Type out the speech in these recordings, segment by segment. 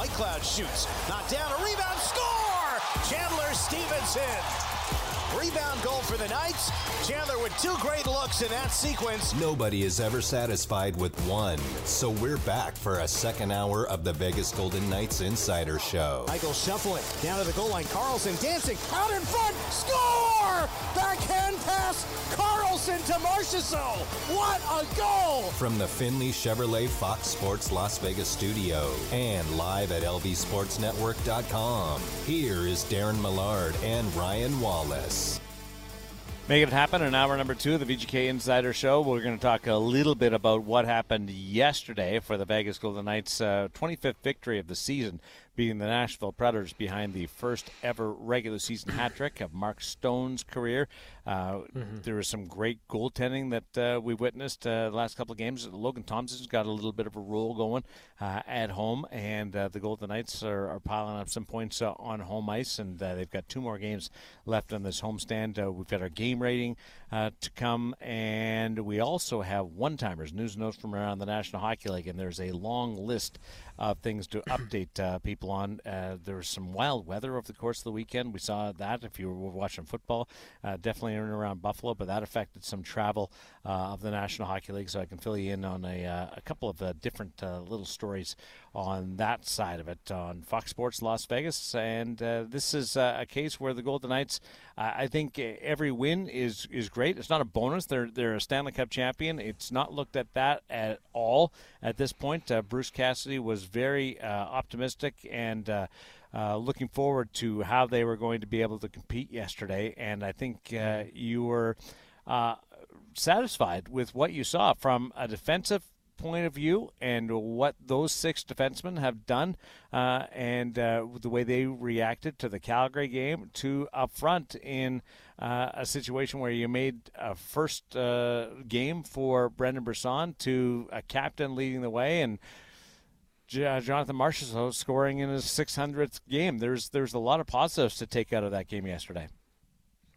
Whitecloud shoots. Not down. A rebound. Score! Chandler Stephenson. Rebound goal for the Knights. Chandler with two great looks in that sequence. Nobody is ever satisfied with one. So we're back for a second hour of the Vegas Golden Knights Insider Show. Michael shuffling down to the goal line. Karlsson dancing out in front. Score! Backhand pass. Karlsson to Marchessault. What a goal! From the Findlay Chevrolet Fox Sports Las Vegas studio and live at lvsportsnetwork.com. Here is Darren Millard and Ryan Wallace. Make it happen in hour number two of the VGK Insider Show. We're going to talk a little bit about what happened yesterday for the Vegas Golden Knights' uh, 25th victory of the season beating the Nashville Predators behind the first ever regular season hat trick of Mark Stone's career. Uh, mm-hmm. There was some great goaltending that uh, we witnessed uh, the last couple of games. Logan Thompson's got a little bit of a roll going uh, at home, and uh, the Golden Knights are, are, piling up some points uh, on home ice, and they've got two more games left on this homestand. we've got our game rating to come, and we also have one-timers, news notes from around the National Hockey League, and there's a long list of things to update uh, people on. Uh, there was some wild weather over the course of the weekend. We saw that if you were watching football, uh, definitely in and around Buffalo, but that affected some travel uh, of the National Hockey League. So I can fill you in on a, uh, a couple of uh, different little stories on that side of it on Fox Sports Las Vegas. And this is a case where the Golden Knights, I think every win is is great. It's not a bonus. They're they're a Stanley Cup champion. It's not looked at that at all at this point. Bruce Cassidy was very optimistic and uh, looking forward to how they were going to be able to compete yesterday. And I think uh, you were uh, satisfied with what you saw from a defensive point of view and what those six defensemen have done uh, and uh, the way they reacted to the Calgary game to up front in uh, a situation where you made a first uh, game for Brendan Brisson to a captain leading the way and Jonathan Marchessault scoring in his 600th game. There's there's a lot of positives to take out of that game yesterday.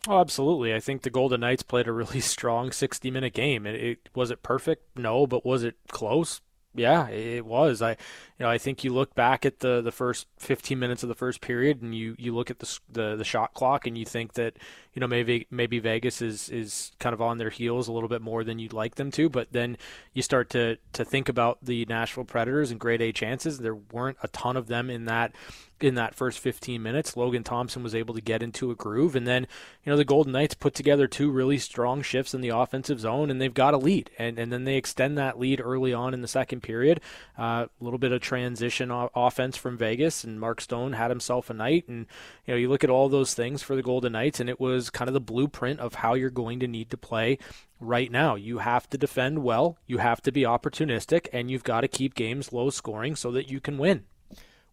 Oh, absolutely. I think the Golden Knights played a really strong 60 minute game. It, it was it perfect? No, but was it close? Yeah, it was. I, you know, I think you look back at the, the first 15 minutes of the first period, and you, you look at the, the the shot clock, and you think that you know maybe maybe Vegas is is kind of on their heels a little bit more than you'd like them to. But then you start to to think about the Nashville Predators and grade A chances. There weren't a ton of them in that in that first 15 minutes. Logan Thompson was able to get into a groove, and then you know the Golden Knights put together two really strong shifts in the offensive zone, and they've got a lead, and and then they extend that lead early on in the second period. Uh, a little bit of transition o- offense from Vegas, and Mark Stone had himself a night, and you know you look at all those things for the Golden Knights, and it was kind of the blueprint of how you're going to need to play right now. You have to defend well, you have to be opportunistic, and you've got to keep games low scoring so that you can win.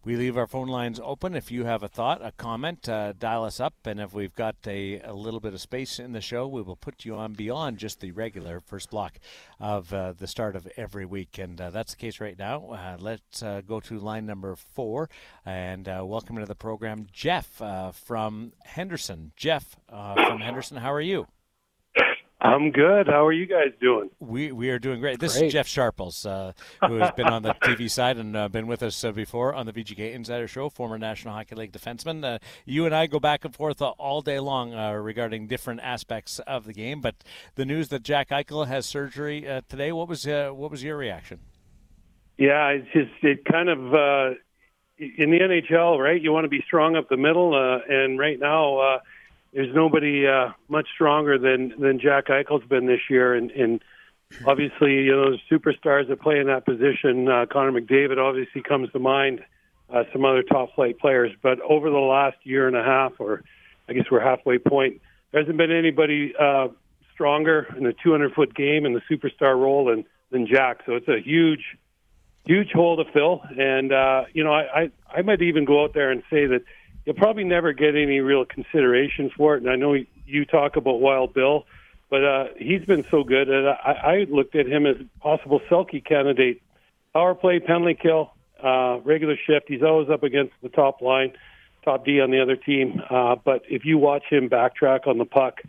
We leave our phone lines open. If you have a thought, a comment, uh, dial us up. And if we've got a, a, little bit of space in the show, we will put you on beyond just the regular first block of uh, the start of every week. And uh, that's the case right now. Uh, let's uh, go to line number four and uh, welcome to the program, Jeff from Henderson. Jeff from Henderson, how are you? I'm good. How are you guys doing? We we are doing great. This great. is Jeff Sharples, uh, who has been on the TV side and uh, been with us uh, before on the VGK Insider Show, former National Hockey League defenseman. Uh, you and I go back and forth all day long uh, regarding different aspects of the game. But the news that Jack Eichel has surgery uh, today, what was what was your reaction? Yeah, it's just it kind of in the NHL, right? You want to be strong up the middle, and right now there's nobody uh, much stronger than than Jack Eichel's been this year, and, and obviously you know the superstars that play in that position. Uh, Connor McDavid obviously comes to mind. Uh, some other top flight players, but over the last year and a half, or I guess we're halfway point, there hasn't been anybody uh, stronger in the 200 foot game in the superstar role than than Jack. So it's a huge, huge hole to fill, and uh, you know I, I I might even go out there and say that you'll probably never get any real consideration for it. And I know you talk about Wild Bill, but uh, he's been so good. And I, I looked at him as a possible Selke candidate. Power play, penalty kill, uh, regular shift. He's always up against the top line, top D on the other team. Uh, but if you watch him backtrack on the puck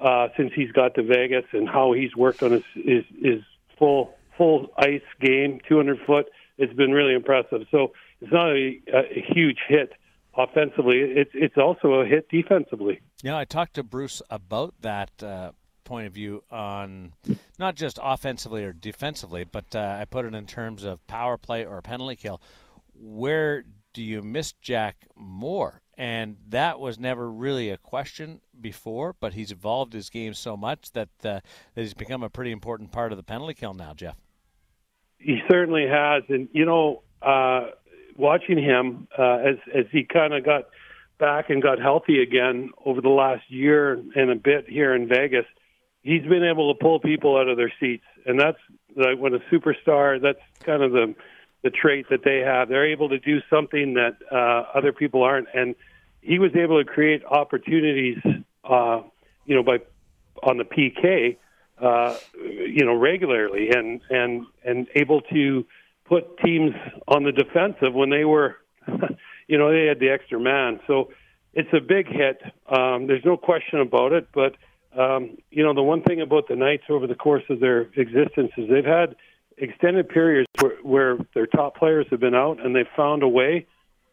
uh, since he's got to Vegas and how he's worked on his his, his full full ice game, 200 foot, it's been really impressive. So it's not a, a huge hit offensively; it's it's also a hit defensively. Yeah, I talked to Bruce about that. Uh point of view on not just offensively or defensively, but uh, I put it in terms of power play or penalty kill. Where do you miss Jack more? And that was never really a question before, but he's evolved his game so much that, uh, that he's become a pretty important part of the penalty kill now, Jeff. He certainly has, and you know, uh, watching him uh, as as he kind of got back and got healthy again over the last year and a bit here in Vegas, he's been able to pull people out of their seats, and that's like when a superstar. That's kind of the the trait that they have. They're able to do something that uh, other people aren't, and he was able to create opportunities, uh, you know, by on the PK, uh, you know, regularly, and and and able to put teams on the defensive when they were, you know, they had the extra man. So it's a big hit. Um, there's no question about it. But um, you know, the one thing about the Knights over the course of their existence is they've had extended periods where, where their top players have been out and they've found a way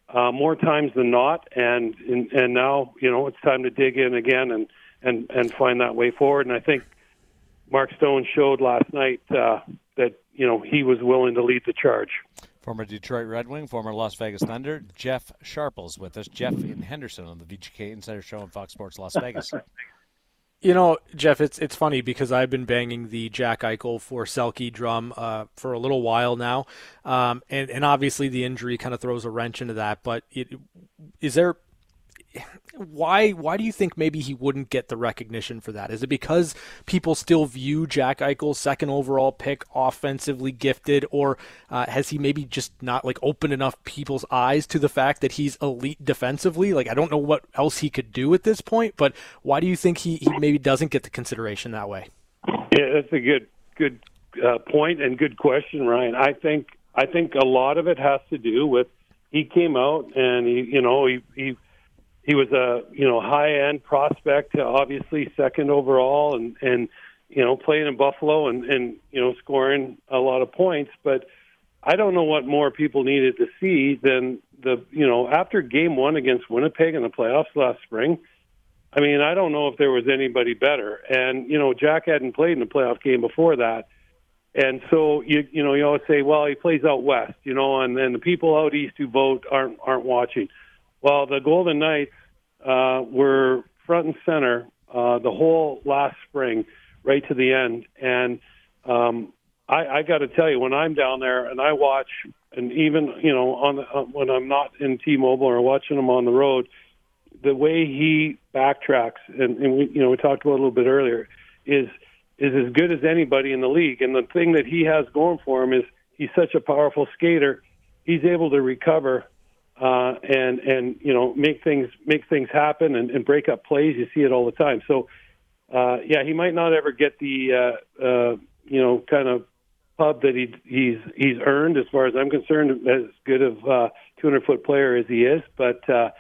uh, more times than not. And, and and now you know it's time to dig in again and and and find that way forward. And I think Mark Stone showed last night uh, that you know he was willing to lead the charge. Former Detroit Red Wing, former Las Vegas Thunder, Jeff Sharples with us. Jeff in Henderson on the VGK Insider Show on Fox Sports Las Vegas. You know, Jeff, it's it's funny because I've been banging the Jack Eichel for Selke drum uh, for a little while now, um, and and obviously the injury kind of throws a wrench into that. But it, is there why why do you think maybe he wouldn't get the recognition for that? Is it because people still view Jack Eichel second overall pick offensively gifted, or uh, has he maybe just not like opened enough people's eyes to the fact that he's elite defensively? Like I don't know what else he could do at this point, but why do you think he, he maybe doesn't get the consideration that way? Yeah, that's a good good uh, point and good question, Ryan. I think I think a lot of it has to do with he came out and he you know he he he was a you know high end prospect, obviously second overall, and and you know playing in Buffalo and and you know scoring a lot of points. But I don't know what more people needed to see than the you know after Game One against Winnipeg in the playoffs last spring. I mean, I don't know if there was anybody better. And you know, Jack hadn't played in a playoff game before that. And so you you know you always say, well, he plays out west, you know, and then the people out east who vote aren't aren't watching. Well, the Golden Knights uh, were front and center uh, the whole last spring, right to the end. And um, I, I got to tell you, when I'm down there and I watch, and even you know, on the, uh, when I'm not in T-Mobile or watching him on the road, the way he backtracks, and, and we, you know, we talked about a little bit earlier, is is as good as anybody in the league. And the thing that he has going for him is he's such a powerful skater. He's able to recover uh, and and you know make things make things happen and, and break up plays. You see it all the time. So uh, yeah, he might not ever get the uh, uh, you know kind of pub that he he's he's earned as far as I'm concerned. As good of uh, 200 foot player as he is, but. Uh,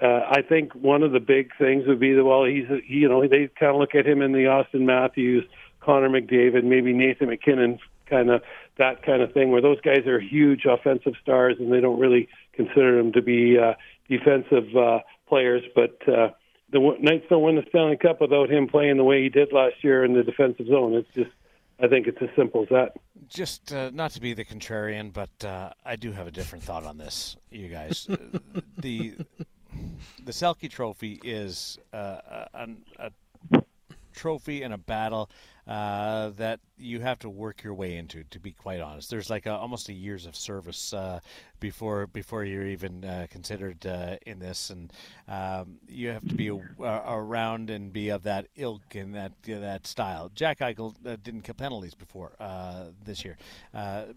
uh, I think one of the big things would be that well, he's he, you know they kind of look at him in the Auston Matthews, Connor McDavid, maybe Nathan MacKinnon kind of that kind of thing, where those guys are huge offensive stars and they don't really consider them to be uh, defensive uh, players. But uh, the Knights don't win the Stanley Cup without him playing the way he did last year in the defensive zone. It's just, I think it's as simple as that. Just uh, not to be the contrarian, but uh, I do have a different thought on this, you guys. the the Selke Trophy is uh, a, a trophy and a battle uh, that you have to work your way into. To be quite honest, there's like a, almost a years of service uh, before before you're even uh, considered uh, in this, and um, you have to be a, around and be of that ilk and that that style. Jack Eichel uh, didn't get penalties before this year.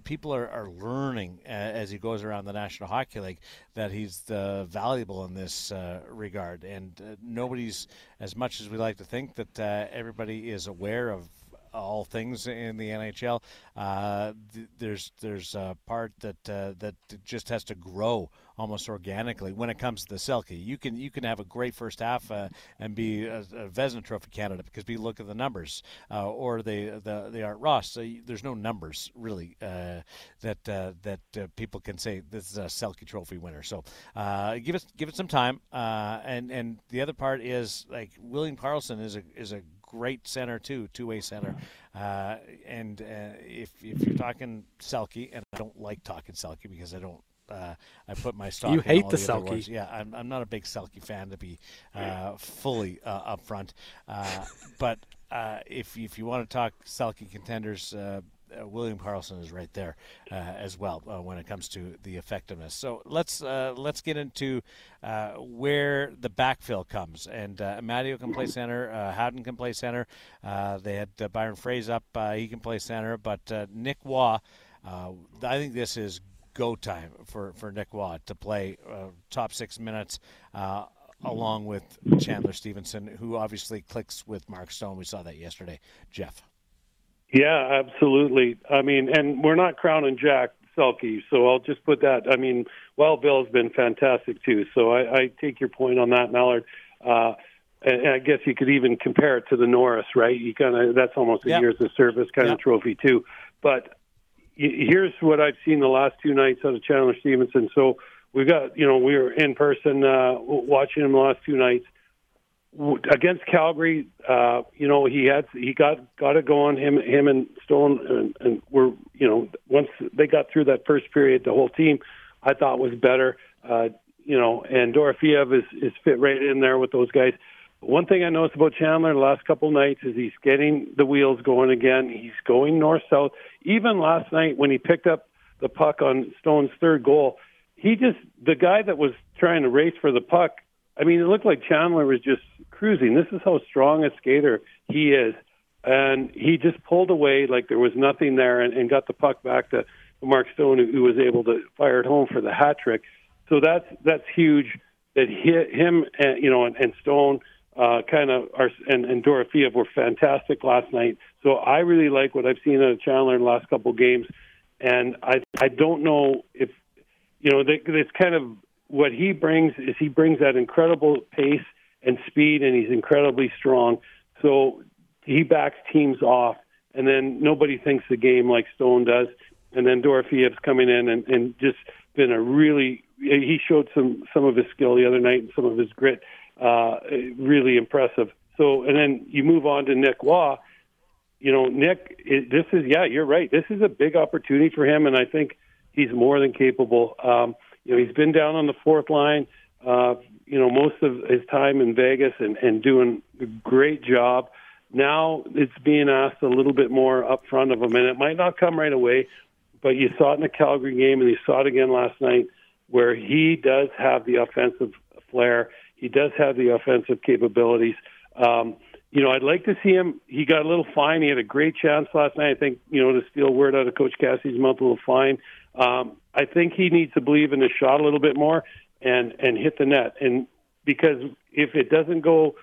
people are, are learning as he goes around the National Hockey League that he's valuable in this regard, and nobody's as much as we like to think that everybody is aware of all things in the NHL. Uh, th- there's there's a part that uh, that just has to grow almost organically when it comes to the Selke. You can you can have a great first half uh, and be a, a Vezina Trophy candidate because we look at the numbers, uh, or the the the Art Ross. So there's no numbers really uh, that uh, that people can say this is a Selke Trophy winner. So give it give it some time. and and the other part is like William Karlsson is a is a great center too, two-way center. Uh, and uh, if if you're talking Selke, and I don't like talking Selke because I don't uh, I put my stock. You hate the, the Selke. Yeah, I'm, I'm not a big Selke fan to be uh, fully uh, upfront. Uh, but uh, if if you want to talk Selke contenders. Uh, William Karlsson is right there uh, as well uh, when it comes to the effectiveness. So let's uh, let's get into where the backfill comes. And uh, can play center. Howden can play center. they had Byron Froese up. he can play center. But Nick Waugh, I think this is go time for, for Nick Waugh to play uh, top six minutes uh, along with Chandler Stephenson, who obviously clicks with Mark Stone. We saw that yesterday. Jeff. Yeah, absolutely. I mean, and we're not crowning Jack Selke, so I'll just put that. I mean, Wild Bill's been fantastic too. So I, I take your point on that, Mallard. Uh, and I guess you could even compare it to the Norris, right? You kind of that's almost a yep. years of service kind yep. of trophy too. But here's what I've seen the last two nights out of Chandler Stephenson. So we got, you know, we were in person uh, watching him the last two nights against Calgary. Uh, you know, he had he got got it going. Him him and Stone and, and were you know once they got through that first period, the whole team I thought was better. Uh, you know, and Dorofeyev is is fit right in there with those guys. One thing I noticed about Chandler the last couple nights is he's getting the wheels going again. He's going north south. Even last night when he picked up the puck on Stone's third goal, he just the guy that was trying to race for the puck. I mean, it looked like Chandler was just cruising. This is how strong a skater he is, and he just pulled away like there was nothing there, and, and got the puck back to Mark Stone, who, was able to fire it home for the hat trick. So that's that's huge. That hit him, and, you know, and, and Stone uh, kind of are and, and Dorofeyev were fantastic last night. So I really like what I've seen out of Chandler in the last couple games, and I I don't know if you know it's kind of what he brings is he brings that incredible pace and speed, and he's incredibly strong. So he backs teams off, and then nobody thinks the game like Stone does. And then Dorofeyev's coming in and, and just been a really he showed some some of his skill the other night and some of his grit uh, really impressive. So, and then you move on to Nick Waugh. You know, Nick, it, this is yeah, you're right. This is a big opportunity for him, and I think he's more than capable. Um, you know, he's been down on the fourth line. Uh, you know, most of his time in Vegas and, and doing a great job. Now it's being asked a little bit more up front of him, and it might not come right away, but you saw it in the Calgary game, and you saw it again last night, where he does have the offensive flair. He does have the offensive capabilities. Um, you know, I'd like to see him. He got a little fine. He had a great chance last night. I think, you know, to steal word out of Coach Cassidy's mouth, a little fine. Um, I think he needs to believe in his shot a little bit more and and hit the net. And because if it doesn't go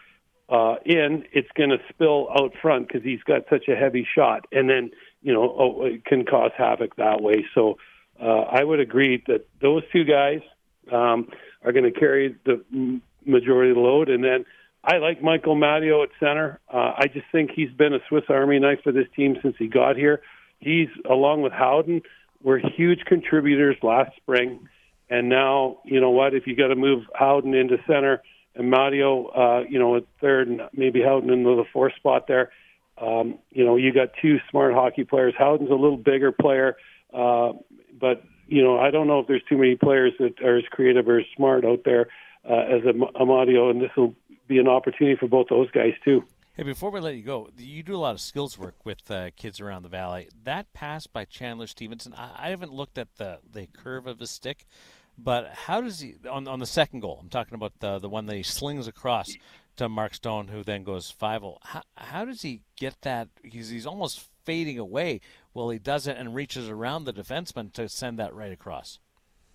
uh, in, it's going to spill out front because he's got such a heavy shot, and then you know oh, it can cause havoc that way. So uh, I would agree that those two guys um, are going to carry the majority of the load. And then I like Michael Amadio at center. Uh, I just think he's been a Swiss Army knife for this team since he got here. He's, along with Howden, were huge contributors last spring. And now, you know what? If you got to move Howden into center and Amadio, uh, you know, at third, and maybe Howden into the fourth spot there, um, you know, you got two smart hockey players. Howden's a little bigger player, uh, but you know, I don't know if there's too many players that are as creative or as smart out there uh, as Amadio, and this will be an opportunity for both those guys too. Hey, before we let you go, you do a lot of skills work with uh, kids around the valley. That pass by Chandler Stephenson, I, I haven't looked at the, the curve of his stick, but how does he on on the second goal? I'm talking about the the one that he slings across to Mark Stone, who then goes five how, how does he get that? He's he's almost fading away. Well, he does it and reaches around the defenseman to send that right across.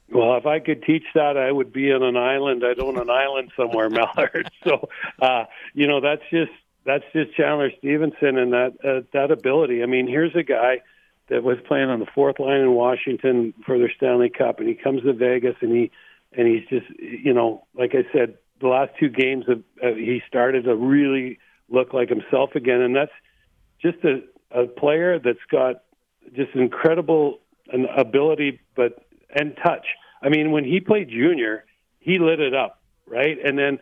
Well, if I could teach that, I would be on an island. I'd own an island somewhere, Mallard. So, uh, you know, that's just that's just Chandler Stephenson and that uh, that ability. I mean, here's a guy that was playing on the fourth line in Washington for their Stanley Cup, and he comes to Vegas and he and he's just you know, like I said, the last two games of uh, he started to really look like himself again, and that's just a, a player that's got just incredible an ability, but and touch. I mean, when he played junior, he lit it up, right? And then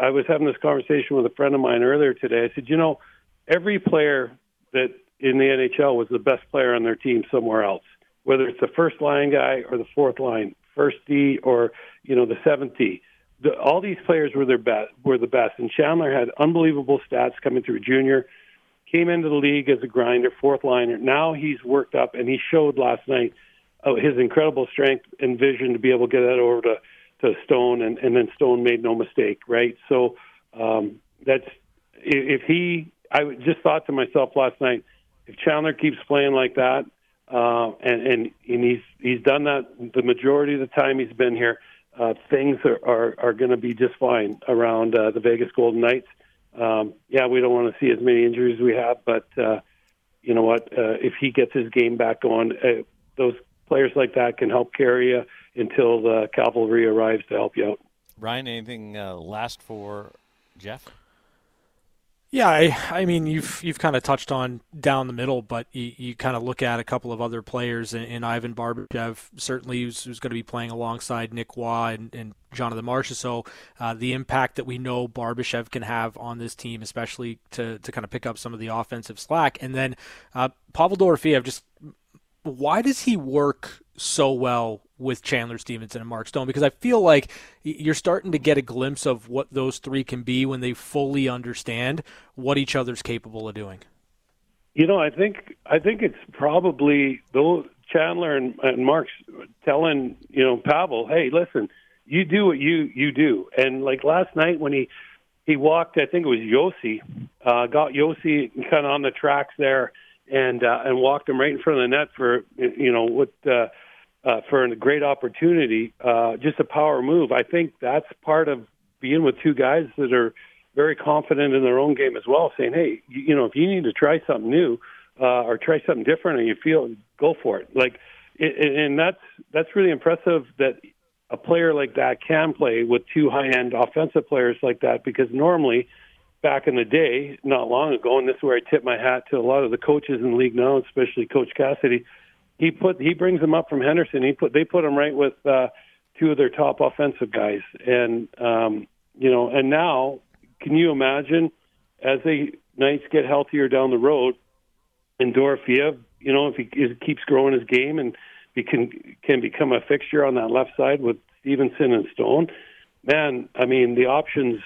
I was having this conversation with a friend of mine earlier today. I said, you know, every player that in the NHL was the best player on their team somewhere else, whether it's the first line guy or the fourth line, first D or you know the seventh D. The, all these players were their best, were the best, and Chandler had unbelievable stats coming through junior. Came into the league as a grinder, fourth liner. Now he's worked up, and he showed last night uh, his incredible strength and vision to be able to get that over to to Stone, and, and then Stone made no mistake, right? So um, that's if he. I just thought to myself last night, if Chandler keeps playing like that, uh, and and and he's he's done that the majority of the time he's been here, uh, things are are, are going to be just fine around uh, the Vegas Golden Knights. Um, yeah, we don't want to see as many injuries as we have, but uh, you know what? Uh, if he gets his game back on, uh, those players like that can help carry you until the cavalry arrives to help you out. Ryan, anything uh, last for Jeff? Yeah, I, I mean you've you've kind of touched on down the middle, but you, you kind of look at a couple of other players and, in Ivan Barbashev, certainly who's, who's, going to be playing alongside Nick Waugh and, and Jonathan Marchessault. So uh, the impact that we know Barbashev can have on this team, especially to, to kind of pick up some of the offensive slack, and then uh, Pavel Dorofeyev, just why does he work so well with Chandler Stephenson and Mark Stone because I feel like you're starting to get a glimpse of what those three can be when they fully understand what each other's capable of doing. You know, I think I think it's probably those Chandler and, and Mark's telling you know Pavel, hey, listen, you do what you you do, and like last night when he he walked, I think it was Josi, uh, got Josi kind of on the tracks there, and uh, and walked him right in front of the net for you know what. Uh, uh, for a great opportunity, uh, just a power move. I think that's part of being with two guys that are very confident in their own game as well, saying, "Hey, you, you know, if you need to try something new uh, or try something different, and you feel, go for it." Like, it, and that's that's really impressive that a player like that can play with two high-end offensive players like that, because normally. Back in the day, not long ago, and this is where I tip my hat to a lot of the coaches in the league now, especially Coach Cassidy he put he brings them up from Henderson. He put they put him right with uh, two of their top offensive guys, and um, you know, and now can you imagine as the Knights get healthier down the road, and Dorofeyev, you know, if he keeps growing his game and he can can become a fixture on that left side with Stephenson and Stone, man, I mean the options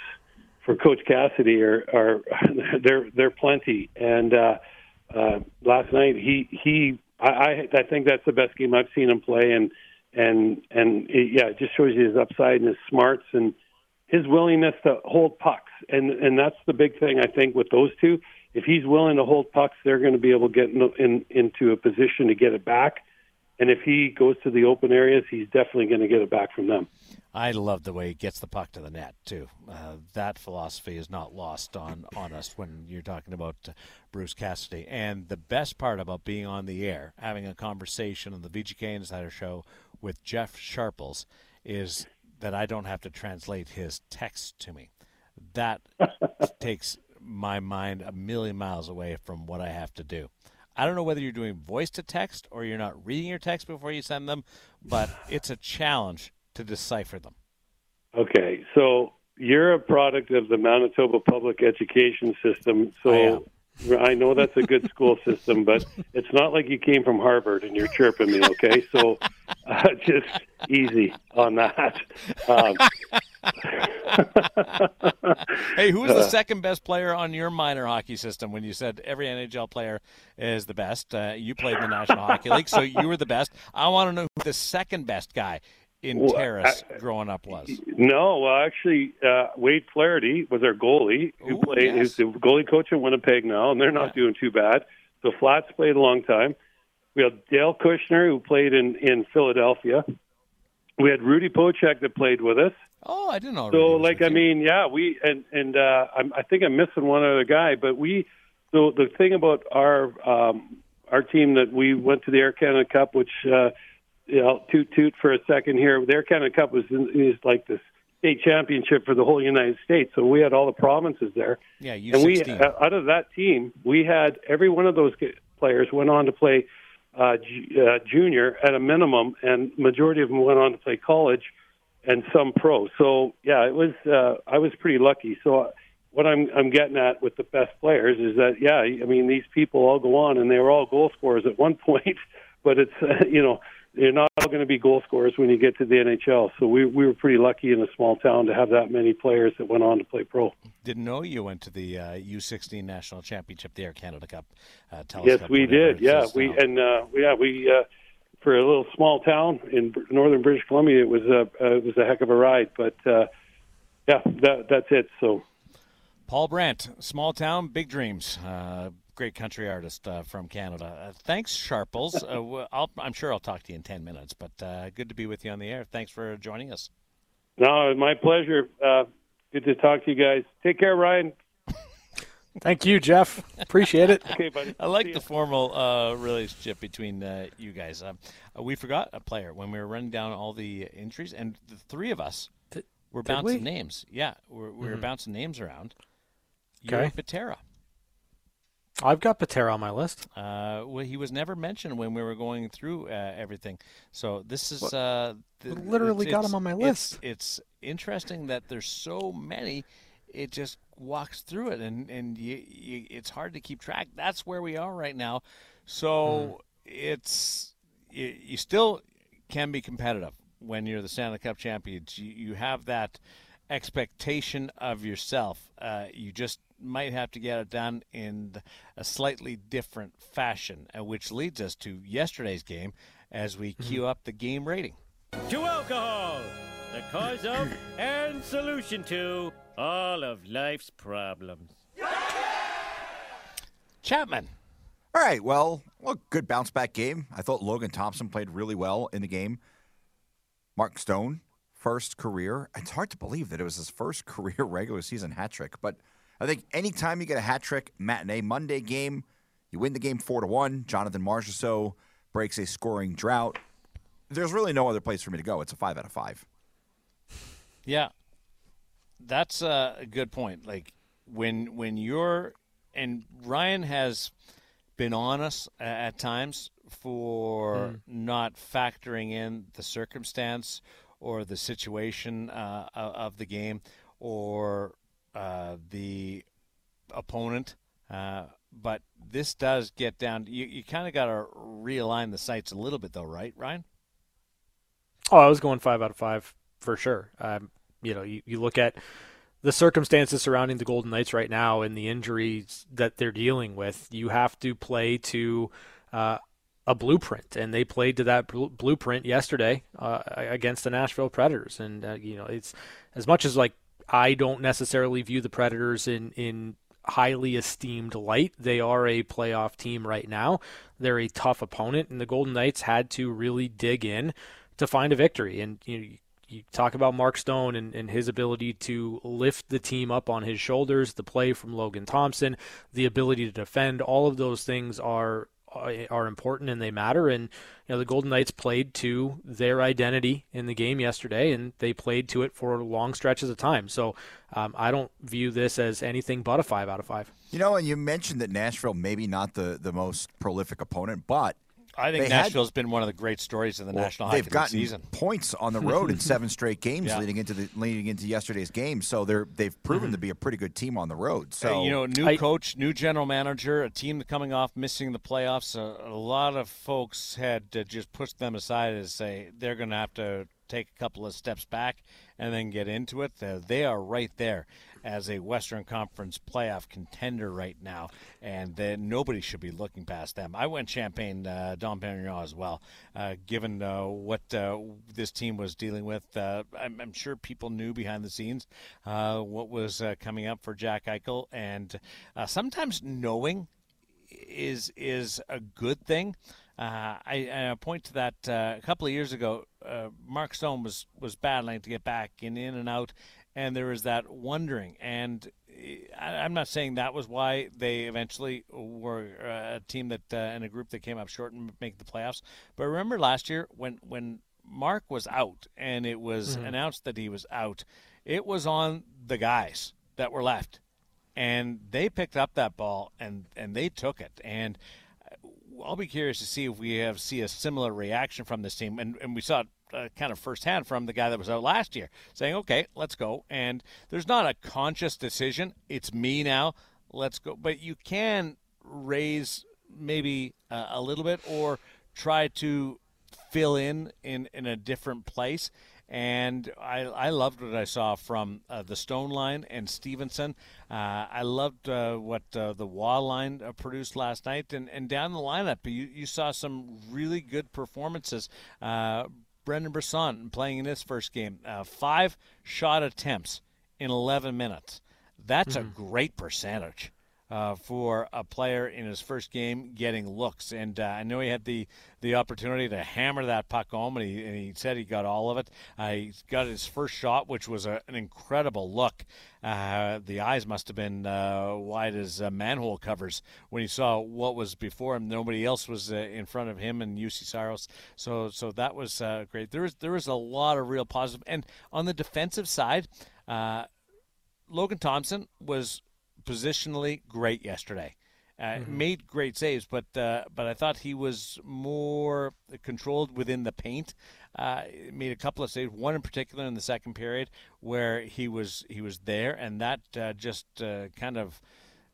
for Coach Cassidy are are they're they're plenty. And uh, uh, last night he he I, I I think that's the best game I've seen him play, and and and it, yeah, it just shows you his upside and his smarts and his willingness to hold pucks, and and that's the big thing I think with those two. If he's willing to hold pucks, they're going to be able to get in, in into a position to get it back. And if he goes to the open areas, he's definitely going to get it back from them. I love the way he gets the puck to the net too. Uh, that philosophy is not lost on on us when you're talking about uh, Bruce Cassidy. And the best part about being on the air, having a conversation on the VGK Insider Show with Jeff Sharples, is that I don't have to translate his text to me. That takes my mind a million miles away from what I have to do. I don't know whether you're doing voice to text or you're not reading your text before you send them, but it's a challenge to decipher them. Okay, so you're a product of the Manitoba public education system. So I, I know that's a good school system, but it's not like you came from Harvard and you're chirping me. Okay, so uh, just easy on that. Um, hey, who was the second best player on your minor hockey system when you said every NHL player is the best? Uh, you played in the National Hockey League, so you were the best. I want to know who the second best guy in well, Terrace I, growing up was? No, well, actually, uh, Wade Flaherty was our goalie who Ooh, played. Yes. He's the goalie coach in Winnipeg now, and they're not yeah. doing too bad. So Flats played a long time. We had Dale Kushner who played in in Philadelphia, we had Rudy Poeschek that played with us. Oh, I didn't know. So, like, I mean, yeah, we and and uh, I'm, I think I'm missing one other guy, but we. So the thing about our um, our team that we went to the Air Canada Cup, which uh, you know, toot toot for a second here. The Air Canada Cup was is like this state championship for the whole United States, so we had all the provinces there. yeah, you and we uh, out of that team, we had every one of those g- players went on to play uh, uh, junior at a minimum, and majority of them went on to play college and some pro. So yeah, it was uh, I was pretty lucky. So uh, what I'm I'm getting at with the best players is that yeah, I mean these people all go on and they were all goal scorers at one point, but it's uh, you know they're not all going to be goal scorers when you get to the NHL. So we we were pretty lucky in a small town to have that many players that went on to play pro. Didn't know you went to the uh, U16 National Championship, the Air Canada Cup. Uh, Yes, we did. Yeah, we now. and uh, yeah we uh, for a little small town in northern British Columbia, it was a uh, it was a heck of a ride. But uh, yeah, that that's it. So Paul Brandt, small town, big dreams. Uh, great country artist uh, from Canada. Uh, thanks, Sharples. Uh, I'll, I'm sure I'll talk to you in 10 minutes, but uh, good to be with you on the air. Thanks for joining us. no, my pleasure. Uh, good to talk to you guys. Take care, Ryan. Thank you, Jeff. Appreciate it. Okay, buddy. I like the formal uh, relationship between uh, you guys. Um, uh, we forgot a player when we were running down all the injuries, and the three of us Did- were did bouncing we? Mm-hmm. names. Yeah, we were, we were bouncing names around. Jiri Okay. Patera. I've got Patera on my list. Uh, well, he was never mentioned when we were going through uh, everything. So this is uh, th- We literally it's- got it's- him on my it's- list. It's, interesting that there's so many. It just walks through it, and and you, you, it's hard to keep track. That's where we are right now. So Hmm. it's you, you still can be competitive when you're the Stanley Cup champions. You, you have that expectation of yourself. Uh, you just might have to get it done in a slightly different fashion, uh, which leads us to yesterday's game as we Mm-hmm. queue up the game rating. to alcohol, the cause of and solution to all of life's problems. Chapman. All right, well, well, good bounce back game. I thought Logan Thompson played really well in the game. Mark Stone, first career. It's hard to believe that it was his first career regular season hat trick, but I think anytime you get a hat trick, matinee Monday game, you win the game four to one. Jonathan Marchessault breaks a scoring drought. There's really no other place for me to go. It's a five out of five. Yeah, that's a good point. Like when when you're and Ryan has been on us at times for not factoring in the circumstance or the situation uh, of the game or uh, the opponent. Uh, but this does get down. You, you kind of got to realign the sights a little bit, though, right, Ryan? Oh, I was going five out of five for sure. Um, you know, you, you look at the circumstances surrounding the Golden Knights right now and the injuries that they're dealing with. You have to play to uh, a blueprint, and they played to that bl- blueprint yesterday uh, against the Nashville Predators. And uh, you know, it's as much as like I don't necessarily view the Predators in in highly esteemed light. They are a playoff team right now. They're a tough opponent, and the Golden Knights had to really dig in to find a victory. And you know, you talk about Mark Stone and, and his ability to lift the team up on his shoulders, the play from Logan Thompson, the ability to defend. All of those things are are important and they matter. And you know, the Golden Knights played to their identity in the game yesterday, and they played to it for long stretches of time. So um, I don't view this as anything but a five out of five. You know, and you mentioned that Nashville maybe not the, the most prolific opponent, but I think They had- Nashville's been one of the great stories in the Well, National they've Hockey League gotten season. points on the road in seven straight games Yeah. leading into the leading into yesterday's game. So they're they've proven Mm-hmm. to be a pretty good team on the road. So Uh, you know, new I- coach, new general manager, a team coming off missing the playoffs. A, a lot of folks had to just push them aside and say they're going to have to take a couple of steps back and then get into it. They are right there as a Western Conference playoff contender right now, and then nobody should be looking past them. I went Champagne, uh, Dom Perignon as well, uh, given uh, what uh, this team was dealing with. Uh, I'm, I'm sure people knew behind the scenes uh, what was coming up for Jack Eichel, and sometimes knowing is is a good thing. Uh, I, I point to that uh, a couple of years ago. Uh, Mark Stone was was battling to get back in in and out, and there was that wondering. And I, I'm not saying that was why they eventually were uh, a team that uh, and a group that came up short and make the playoffs. But remember last year when when Mark was out and it was mm-hmm. announced that he was out, it was on the guys that were left, and they picked up that ball and and they took it and. I'll be curious to see if we have see a similar reaction from this team, and, and we saw it uh, kind of firsthand from the guy that was out last year, saying, "Okay, let's go." And there's not a conscious decision. It's me now. Let's go. But you can raise maybe uh, a little bit or try to fill in in in a different place and I, I loved what I saw from uh, the Stone line and Stephenson. Uh, I loved uh, what uh, the Wall line uh, produced last night, and, and down the lineup, you, you saw some really good performances. Uh, Brendan Brisson playing in his first game, five shot attempts in 11 minutes. That's mm-hmm. a great percentage uh, for a player in his first game getting looks. And uh, I know he had the, the opportunity to hammer that puck home, and he, and he said he got all of it. Uh, he got his first shot, which was a, an incredible look. Uh, the eyes must have been uh, wide as uh, manhole covers when he saw what was before him. Nobody else was in front of him and Juuse Saros. So, so that was great. There was there was a lot of real positive. And on the defensive side, Logan Thompson was positionally great yesterday. Uh, mm-hmm. Made great saves, but uh, but I thought he was more controlled within the paint. Uh, made a couple of saves, one in particular in the second period where he was he was there, and that uh, just uh, kind of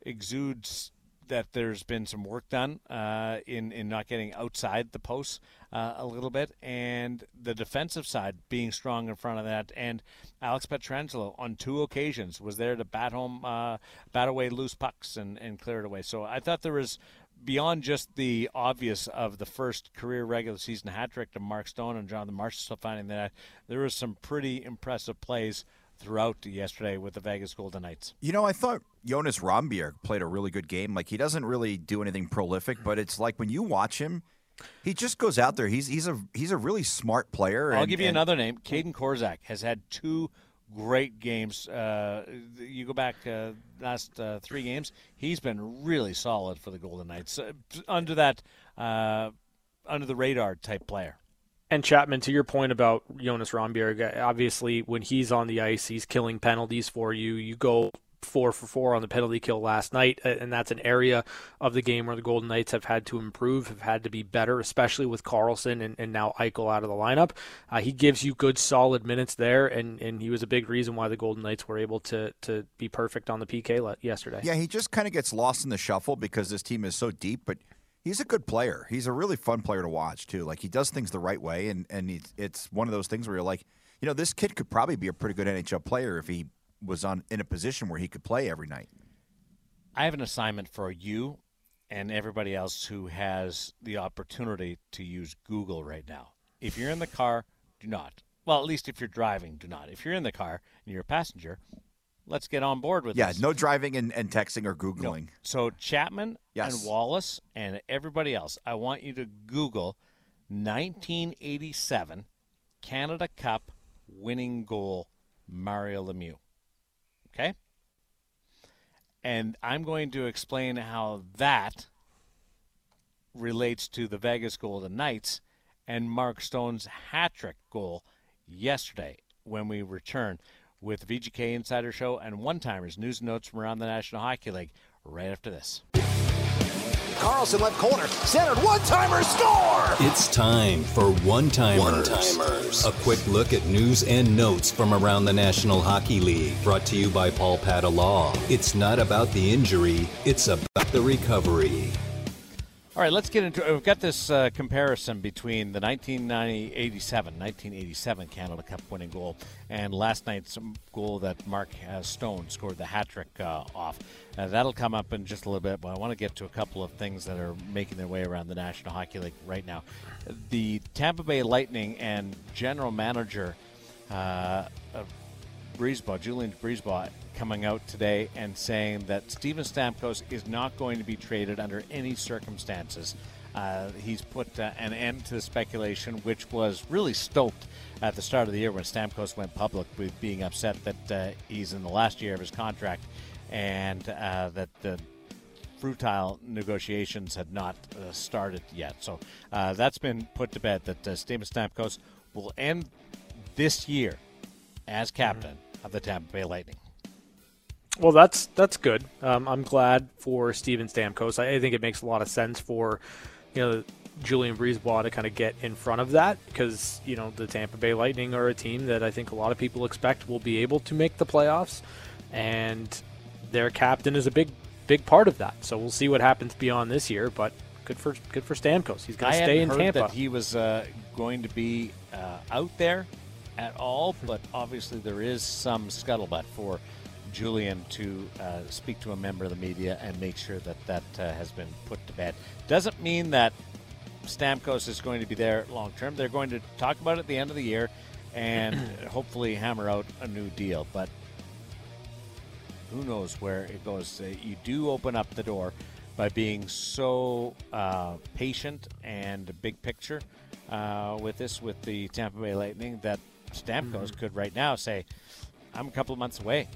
exudes that there's been some work done uh, in in not getting outside the posts uh, a little bit, and the defensive side being strong in front of that. And Alex Pietrangelo on two occasions was there to bat home, uh, bat away loose pucks and and clear it away. So I thought there was. Beyond just the obvious of the first career regular season hat trick to Mark Stone and Jonathan Marchessault finding that, there was some pretty impressive plays throughout yesterday with the Vegas Golden Knights. You know, I thought Jonas Rondbjerg played a really good game. Like he doesn't really do anything prolific, but it's like when you watch him, he just goes out there. He's he's a he's a really smart player. I'll give you and, another name. Kaedan Korczak has had two great games. Uh, you go back uh, last uh, three games, he's been really solid for the Golden Knights uh, under that uh, under the radar type player. And Chapman, to your point about Jonas Rondbjerg, obviously when he's on the ice, he's killing penalties for you. You go four for four on the penalty kill last night, and that's an area of the game where the Golden Knights have had to improve, have had to be better, especially with Karlsson and, and now Eichel out of the lineup. Uh, he gives you good, solid minutes there, and, and he was a big reason why the Golden Knights were able to to be perfect on the PK yesterday. Yeah, he just kind of gets lost in the shuffle because this team is so deep, but he's a good player. He's a really fun player to watch too. Like he does things the right way, and and it's, it's one of those things where you're like, you know, this kid could probably be a pretty good NHL player if he was on in a position where he could play every night. I have an assignment for you and everybody else who has the opportunity to use Google right now. If you're in the car, do not. Well, at least if you're driving, do not. If you're in the car and you're a passenger, let's get on board with this. yeah, this. no driving and, and texting or Googling. No. So Chapman yes. and Wallace and everybody else, I want you to Google 1987 Canada Cup winning goal Mario Lemieux. Okay? And I'm going to explain how that relates to the Vegas Golden Knights and Mark Stone's hat trick goal yesterday when we return with VGK Insider Show and one timers news and notes from around the National Hockey League right after this. Karlsson left corner, centered, one timer, score! It's time for one timers. One-timers. A quick look at news and notes from around the National Hockey League. Brought to you by Paul Padda Law. It's not about the injury, it's about the recovery. All right, let's get into it. We've got this uh, comparison between the 1987 1987 Canada Cup winning goal and last night's goal that Mark uh, Stone scored the hat trick uh, off. Uh, that'll come up in just a little bit, but I want to get to a couple of things that are making their way around the National Hockey League right now. The Tampa Bay Lightning and general manager uh, Julien BriseBois, coming out today and saying that Steven Stamkos is not going to be traded under any circumstances Uh, he's put uh, an end to the speculation, which was really stoked at the start of the year when Stamkos went public with being upset that uh, he's in the last year of his contract and uh, that the futile negotiations had not uh, started yet. So uh, that's been put to bed that Steven Stamkos will end this year as captain mm-hmm. Of the Tampa Bay Lightning. Well, that's that's good. Um, I'm glad for Steven Stamkos. I, I, think it makes a lot of sense for you know Julien BriseBois to kind of get in front of that because you know the Tampa Bay Lightning are a team that I think a lot of people expect will be able to make the playoffs, and their captain is a big big part of that. So we'll see what happens beyond this year, but good for good for Stamkos. He's going to stay in heard Tampa. That he was uh, going to be uh, out there at all, but obviously there is some scuttlebutt for Julien to uh, speak to a member of the media and make sure that that uh, has been put to bed. Doesn't mean that Stamkos is going to be there long term. They're going to talk about it at the end of the year and hopefully hammer out a new deal. But who knows where it goes? Uh, you do open up the door by being so uh, patient and big picture uh, with this with the Tampa Bay Lightning that Stamkos mm-hmm. could right now say, "I'm a couple of months away.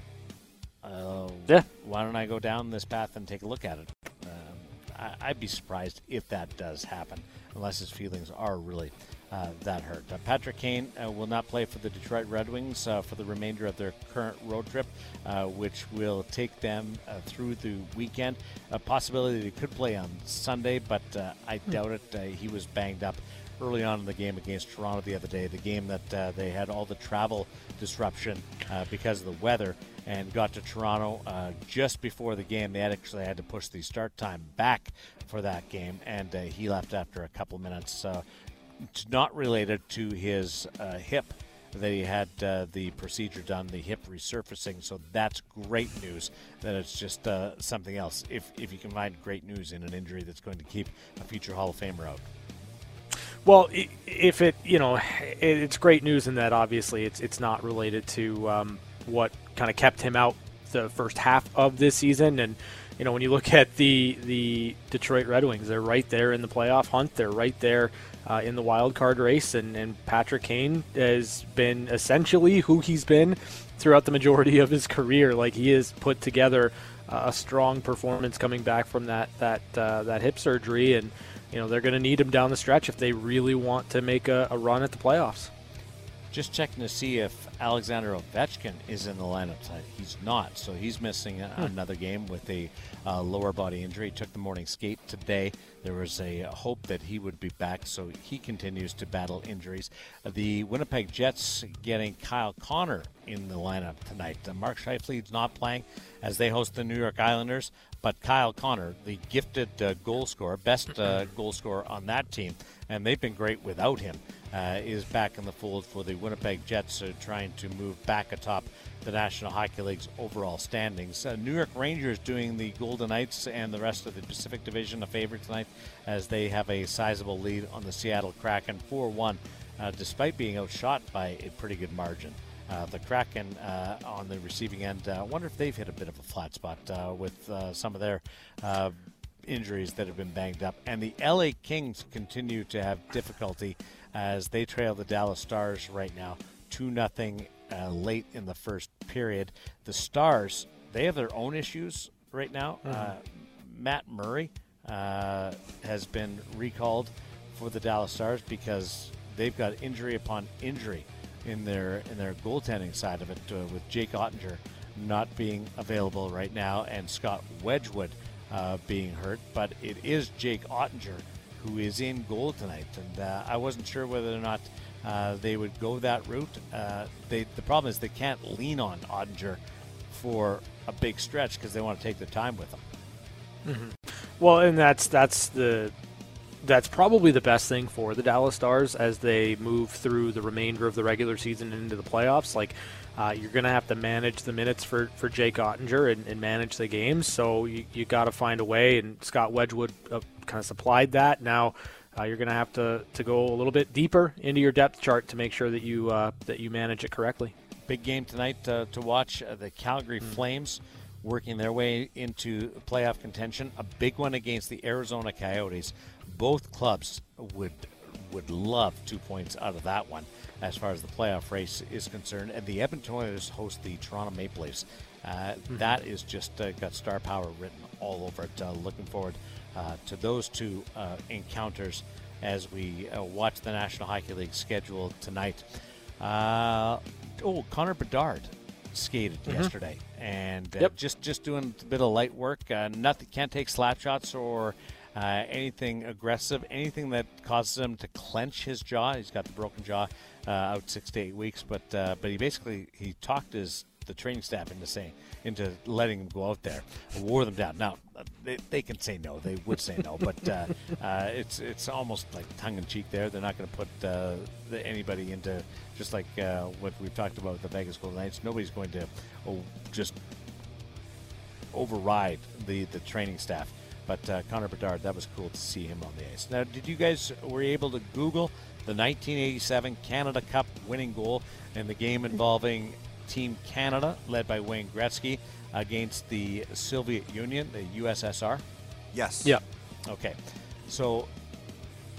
Uh, yeah. Why don't I go down this path and take a look at it?" Um, I, would be surprised if that does happen, unless his feelings are really uh, that hurt. Uh, Patrick Kane uh, will not play for the Detroit Red Wings uh, for the remainder of their current road trip, uh, which will take them uh, through the weekend. A possibility they could play on Sunday, but I hmm. doubt it. he was banged up early on in the game against Toronto the other day, the game that they had all the travel disruption because of the weather and got to Toronto uh, just before the game. They had actually had to push the start time back for that game, and uh, he left after a couple minutes. Uh, it's not related to his uh, hip that he had uh, the procedure done, the hip resurfacing. So that's great news that it's just uh, something else. If, if you can find great news in an injury that's going to keep a future Hall of Famer out. Well, if it, you know, it's great news in that obviously it's it's not related to um, what kind of kept him out the first half of this season, and you know when you look at the the Detroit Red Wings, they're right there in the playoff hunt. They're right there uh, in the wild card race, and, and Patrick Kane has been essentially who he's been throughout the majority of his career. Like he has put together a strong performance coming back from that that uh, that hip surgery, and you know they're going to need him down the stretch if they really want to make a, a run at the playoffs. Just checking to see if Alexander Ovechkin is in the lineup tonight. He's not, so he's missing hmm. another game with a uh, lower body injury. He took the morning skate today. There was a hope that he would be back, so he continues to battle injuries. The Winnipeg Jets getting Kyle Connor in the lineup tonight. Uh, Mark Scheifele's not playing as they host the New York Islanders, but Kyle Connor, the gifted uh, goal scorer, best uh, goal scorer on that team, and they've been great without him uh, is back in the fold for the Winnipeg Jets, uh, trying to move back atop the National Hockey League's overall standings. Uh, New York Rangers doing the Golden Knights and the rest of the Pacific Division a favor tonight as they have a sizable lead on the Seattle Kraken 4 1, uh, despite being outshot by a pretty good margin. Uh, the Kraken uh, on the receiving end, I wonder if they've hit a bit of a flat spot with some of their injuries that have been banged up. And the LA Kings continue to have difficulty as they trail the Dallas Stars right now, 2 nothing uh, late in the first period. The Stars, they have their own issues right now. Mm-hmm. Uh, Matt Murray uh, has been recalled for the Dallas Stars because they've got injury upon injury in their in their goaltending side of it, uh, with Jake Oettinger not being available right now and Scott Wedgewood uh, being hurt. But it is Jake Oettinger who is in goal tonight. And uh, I wasn't sure whether or not uh, they would go that route. Uh, they, the problem is they can't lean on Oettinger for a big stretch because they want to take their time with him. Mm-hmm. Well, and that's that's the that's probably the best thing for the Dallas Stars as they move through the remainder of the regular season and into the playoffs. Like uh, you're going to have to manage the minutes for, for Jake Oettinger and, and manage the games. So you, you got to find a way, and Scott Wedgewood uh, kind of supplied that. Now uh, you're going to have to, to go a little bit deeper into your depth chart to make sure that you uh, that you manage it correctly. Big game tonight uh, to watch. Uh, the Calgary mm. Flames working their way into playoff contention. A big one against the Arizona Coyotes both clubs would would love two points out of that one as far as the playoff race is concerned. And the Edmonton Oilers host the Toronto Maple Leafs. Uh, Mm-hmm. that is just uh, got star power written all over it. Uh, looking forward uh, to those two uh, encounters as we uh, watch the National Hockey League schedule tonight. Uh, oh, Connor Bedard skated yesterday, and uh, Yep. just just doing a bit of light work. Uh, nothing can't take slap shots or uh, anything aggressive, anything that causes him to clench his jaw. He's got the broken jaw uh, out six to eight weeks, but uh, but he basically he talked his the training staff into saying into letting him go out there, wore them down. Now they, they can say no, they would say no, but uh, uh, it's it's almost like tongue in cheek. There, they're not going to put uh, the, anybody into just like uh, what we've talked about with the Vegas Golden Knights. Nobody's going to oh, just override the the training staff. But uh, Connor Bedard, that was cool to see him on the ice. Now, did you guys were you able to Google the 1987 Canada Cup winning goal in the game involving Team Canada, led by Wayne Gretzky, against the Soviet Union, the USSR? Yes. Yeah. Okay, so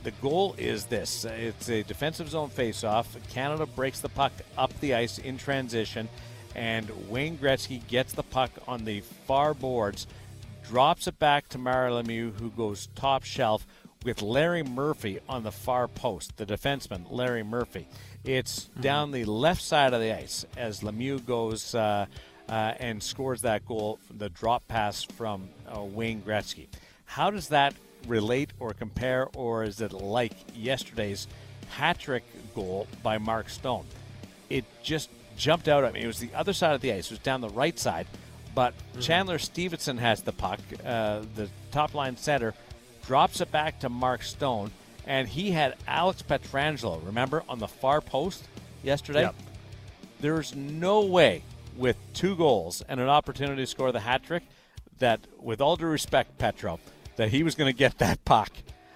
the goal is this: it's a defensive zone faceoff. Canada breaks the puck up the ice in transition, and Wayne Gretzky gets the puck on the far boards, drops it back to Mario Lemieux, who goes top shelf with Larry Murphy on the far post, the defenseman Larry Murphy. It's down the left side of the ice as Lemieux goes uh, uh, and scores that goal, the drop pass from uh, Wayne Gretzky. How does that relate or compare, or is it like yesterday's hat trick goal by Mark Stone? It just jumped out at me. It was the other side of the ice. It was down the right side, but Chandler Stephenson has the puck, uh, the top line center, drops it back to Mark Stone, and he had Alex Pietrangelo, remember, on the far post yesterday? Yep. There's no way with two goals and an opportunity to score the hat trick that, with all due respect, Petro, that he was going to get that puck,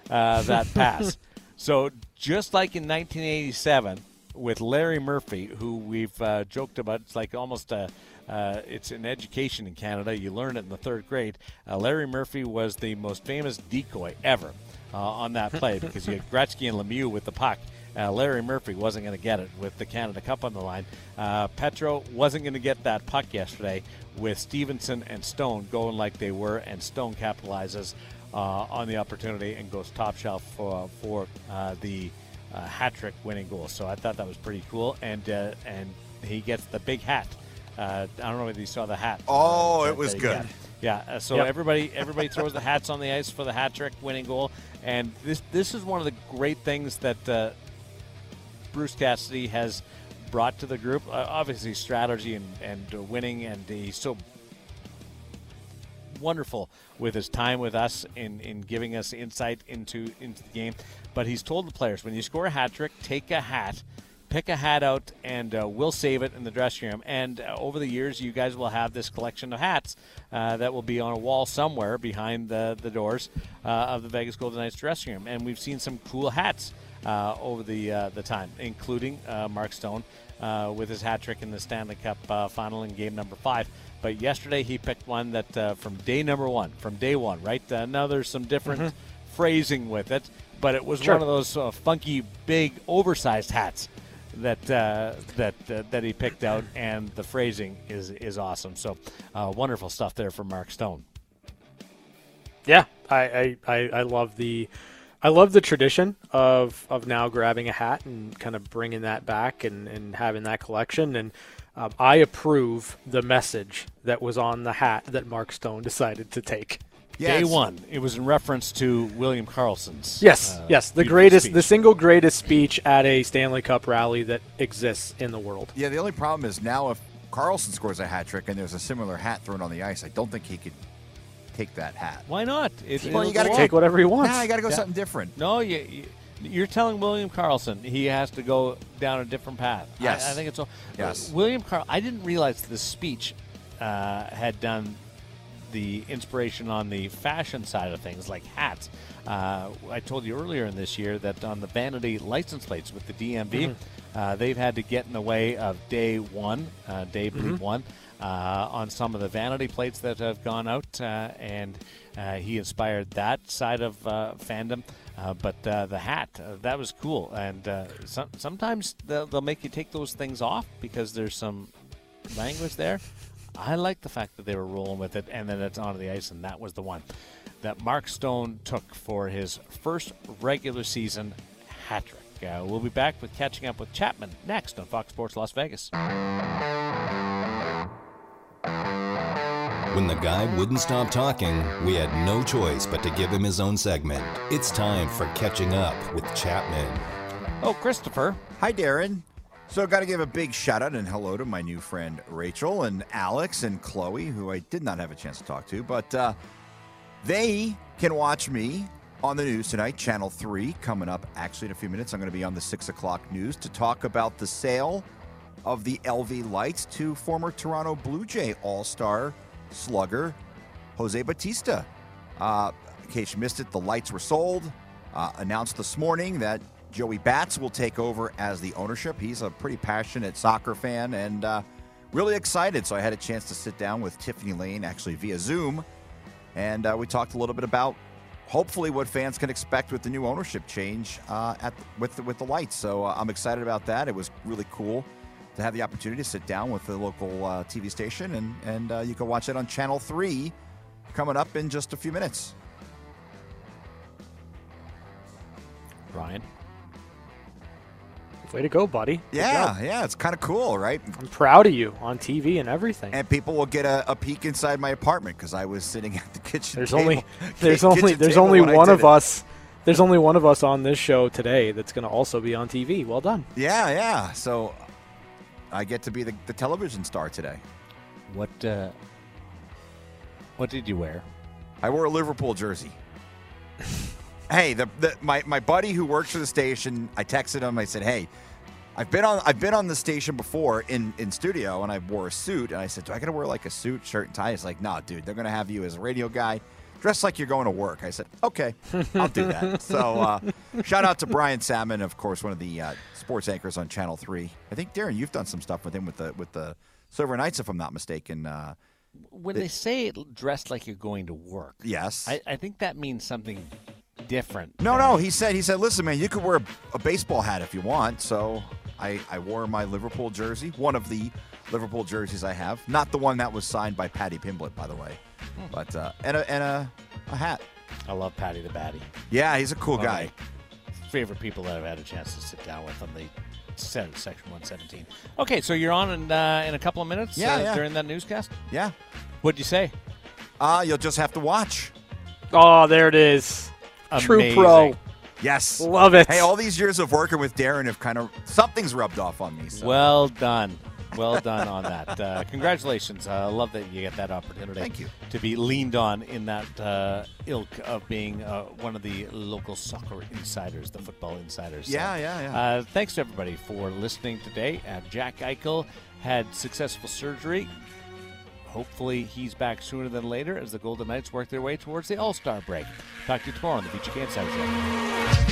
uh, that pass. So just like in 1987 with Larry Murphy, who we've uh, joked about, it's like almost a. Uh, it's an education in Canada. You learn it in the third grade. Uh, Larry Murphy was the most famous decoy ever uh, on that play because you had Gretzky and Lemieux with the puck. Uh, Larry Murphy wasn't going to get it with the Canada Cup on the line. Uh, Petro wasn't going to get that puck yesterday with Stephenson and Stone going like they were, and Stone capitalizes uh, on the opportunity and goes top shelf for, for uh, the uh, hat trick winning goal. So I thought that was pretty cool, and uh, and he gets the big hat. Uh, I don't know if you saw the hat. Oh, uh, it was good. got. Yeah, uh, so Yep. everybody everybody throws the hats on the ice for the hat trick winning goal, and this this is one of the great things that uh, Bruce Cassidy has brought to the group. Uh, obviously, strategy and and uh, winning, and he's so wonderful with his time with us in, in giving us insight into into the game. But he's told the players when you score a hat trick, take a hat, pick a hat out, and uh, we'll save it in the dressing room. And uh, over the years, you guys will have this collection of hats uh, that will be on a wall somewhere behind the the doors uh, of the Vegas Golden Knights dressing room. And we've seen some cool hats. Uh, over the uh, the time, including uh, Mark Stone uh, with his hat trick in the Stanley Cup uh, final in game number five. But yesterday he picked one that uh, from day number one, from day one, right? Uh, now there's some different phrasing with it, but it was Sure. one of those uh, funky, big, oversized hats that uh, that uh, that he picked out, and the phrasing is is awesome. So uh, wonderful stuff there from Mark Stone. Yeah, I, I, I, love the I love the tradition of of now grabbing a hat and kind of bringing that back and, and having that collection and um, I approve the message that was on the hat that Mark Stone decided to take. Yeah, Day one, it was in reference to William Karlsson's. Yes, uh, yes, the greatest, speech. the single greatest speech at a Stanley Cup rally that exists in the world. Yeah, the only problem is now if Karlsson scores a hat trick and there's a similar hat thrown on the ice, I don't think he could take that hat. Why not? It, Well, you it'll gotta Take whatever he wants. Nah, I got to go Yeah. something different. No, you, you, you're telling William Karlsson he has to go down a different path. I- Yes. I, think it's all. Yes. William Carl. I didn't realize the speech uh, had done the inspiration on the fashion side of things, like hats. Uh, I told you earlier in this year that on the vanity license plates with the DMV, uh, they've had to get in the way of day one, uh, day bleed one, uh, on some of the vanity plates that have gone out, uh, and uh, he inspired that side of uh, fandom. Uh, but uh, the hat, uh, that was cool. And uh, some, sometimes they'll, they'll make you take those things off because there's some language there. I like the fact that they were rolling with it and then it's onto the ice, and that was the one that Mark Stone took for his first regular season hat trick. Uh, we'll be back with catching up with Chapman next on Fox Sports Las Vegas. When the guy wouldn't stop talking, we had no choice but to give him his own segment. It's time for Catching Up with Chapman. Oh, Christopher. Hi, Darren. So, got to give a big shout out and hello to my new friend Rachel and Alex and Chloe, who I did not have a chance to talk to, but uh, they can watch me on the news tonight, Channel 3, coming up actually in a few minutes. I'm going to be on the 6 o'clock news to talk about the sale of the LV Lights to former Toronto Blue Jay All Star slugger Jose Bautista. Uh, in case you missed it, the lights were sold. Uh, announced this morning that Joey Bats will take over as the ownership. He's a pretty passionate soccer fan and uh, really excited. So I had a chance to sit down with Tiffany Lane, actually via Zoom, and uh, we talked a little bit about hopefully what fans can expect with the new ownership change uh, at with the, with the lights. So uh, I'm excited about that. It was really cool to have the opportunity to sit down with the local uh, TV station, and and uh, you can watch it on Channel Three coming up in just a few minutes. Ryan. Way to go, buddy. Good Yeah, job. yeah, it's kind of cool, right? I'm proud of you on TV and everything. And people will get a, a peek inside my apartment because I was sitting at the kitchen. There's table- only there's only there's only one of it. us. There's only one of us on this show today that's going to also be on TV. Well done. Yeah, yeah. So I get to be the, the television star today. What uh, what did you wear? I wore a Liverpool jersey. hey, the, the my my buddy who works for the station, I texted him. I said, "Hey, I've been on I've been on the station before in in studio, and I wore a suit. And I said, "Do I got to wear like a suit, shirt, and tie?" He's like, "No, dude. They're gonna have you as a radio guy." Dress like you're going to work. I said, okay, I'll do that. so, uh, shout out to Brian Salmon, of course, one of the uh, sports anchors on Channel Three. I think Darren, you've done some stuff with him with the with the Silver Knights, if I'm not mistaken. Uh, When they say it dressed like you're going to work, yes, I, I think that means something different. No, no. He said, he said, listen, man, you could wear a, a baseball hat if you want. So I, I wore my Liverpool jersey, one of the Liverpool jerseys I have, not the one that was signed by Paddy Pimblett, by the way, but uh, and a and a, a hat. I love Paddy the Baddy. Yeah, he's a cool One guy. Favorite people that I've had a chance to sit down with on the Senate Section 117. Okay, so you're on in, uh, in a couple of minutes Yeah, uh, yeah. during that newscast. Yeah. What'd you say? Uh, you'll just have to watch. Oh, there it is. True pro. Yes. Love it. Hey, all these years of working with Darren have kind of something's rubbed off on me. So. Well done. Well done on that. Uh, congratulations. I love that you get that opportunity. Thank you. To be leaned on in that uh, ilk of being uh, one of the local soccer insiders, the football insiders. So, Yeah, yeah, yeah. Uh, thanks to everybody for listening today. Uh, Jack Eichel had successful surgery. Hopefully, he's back sooner than later as the Golden Knights work their way towards the All Star break. Talk to you tomorrow on the VGK Insider Show.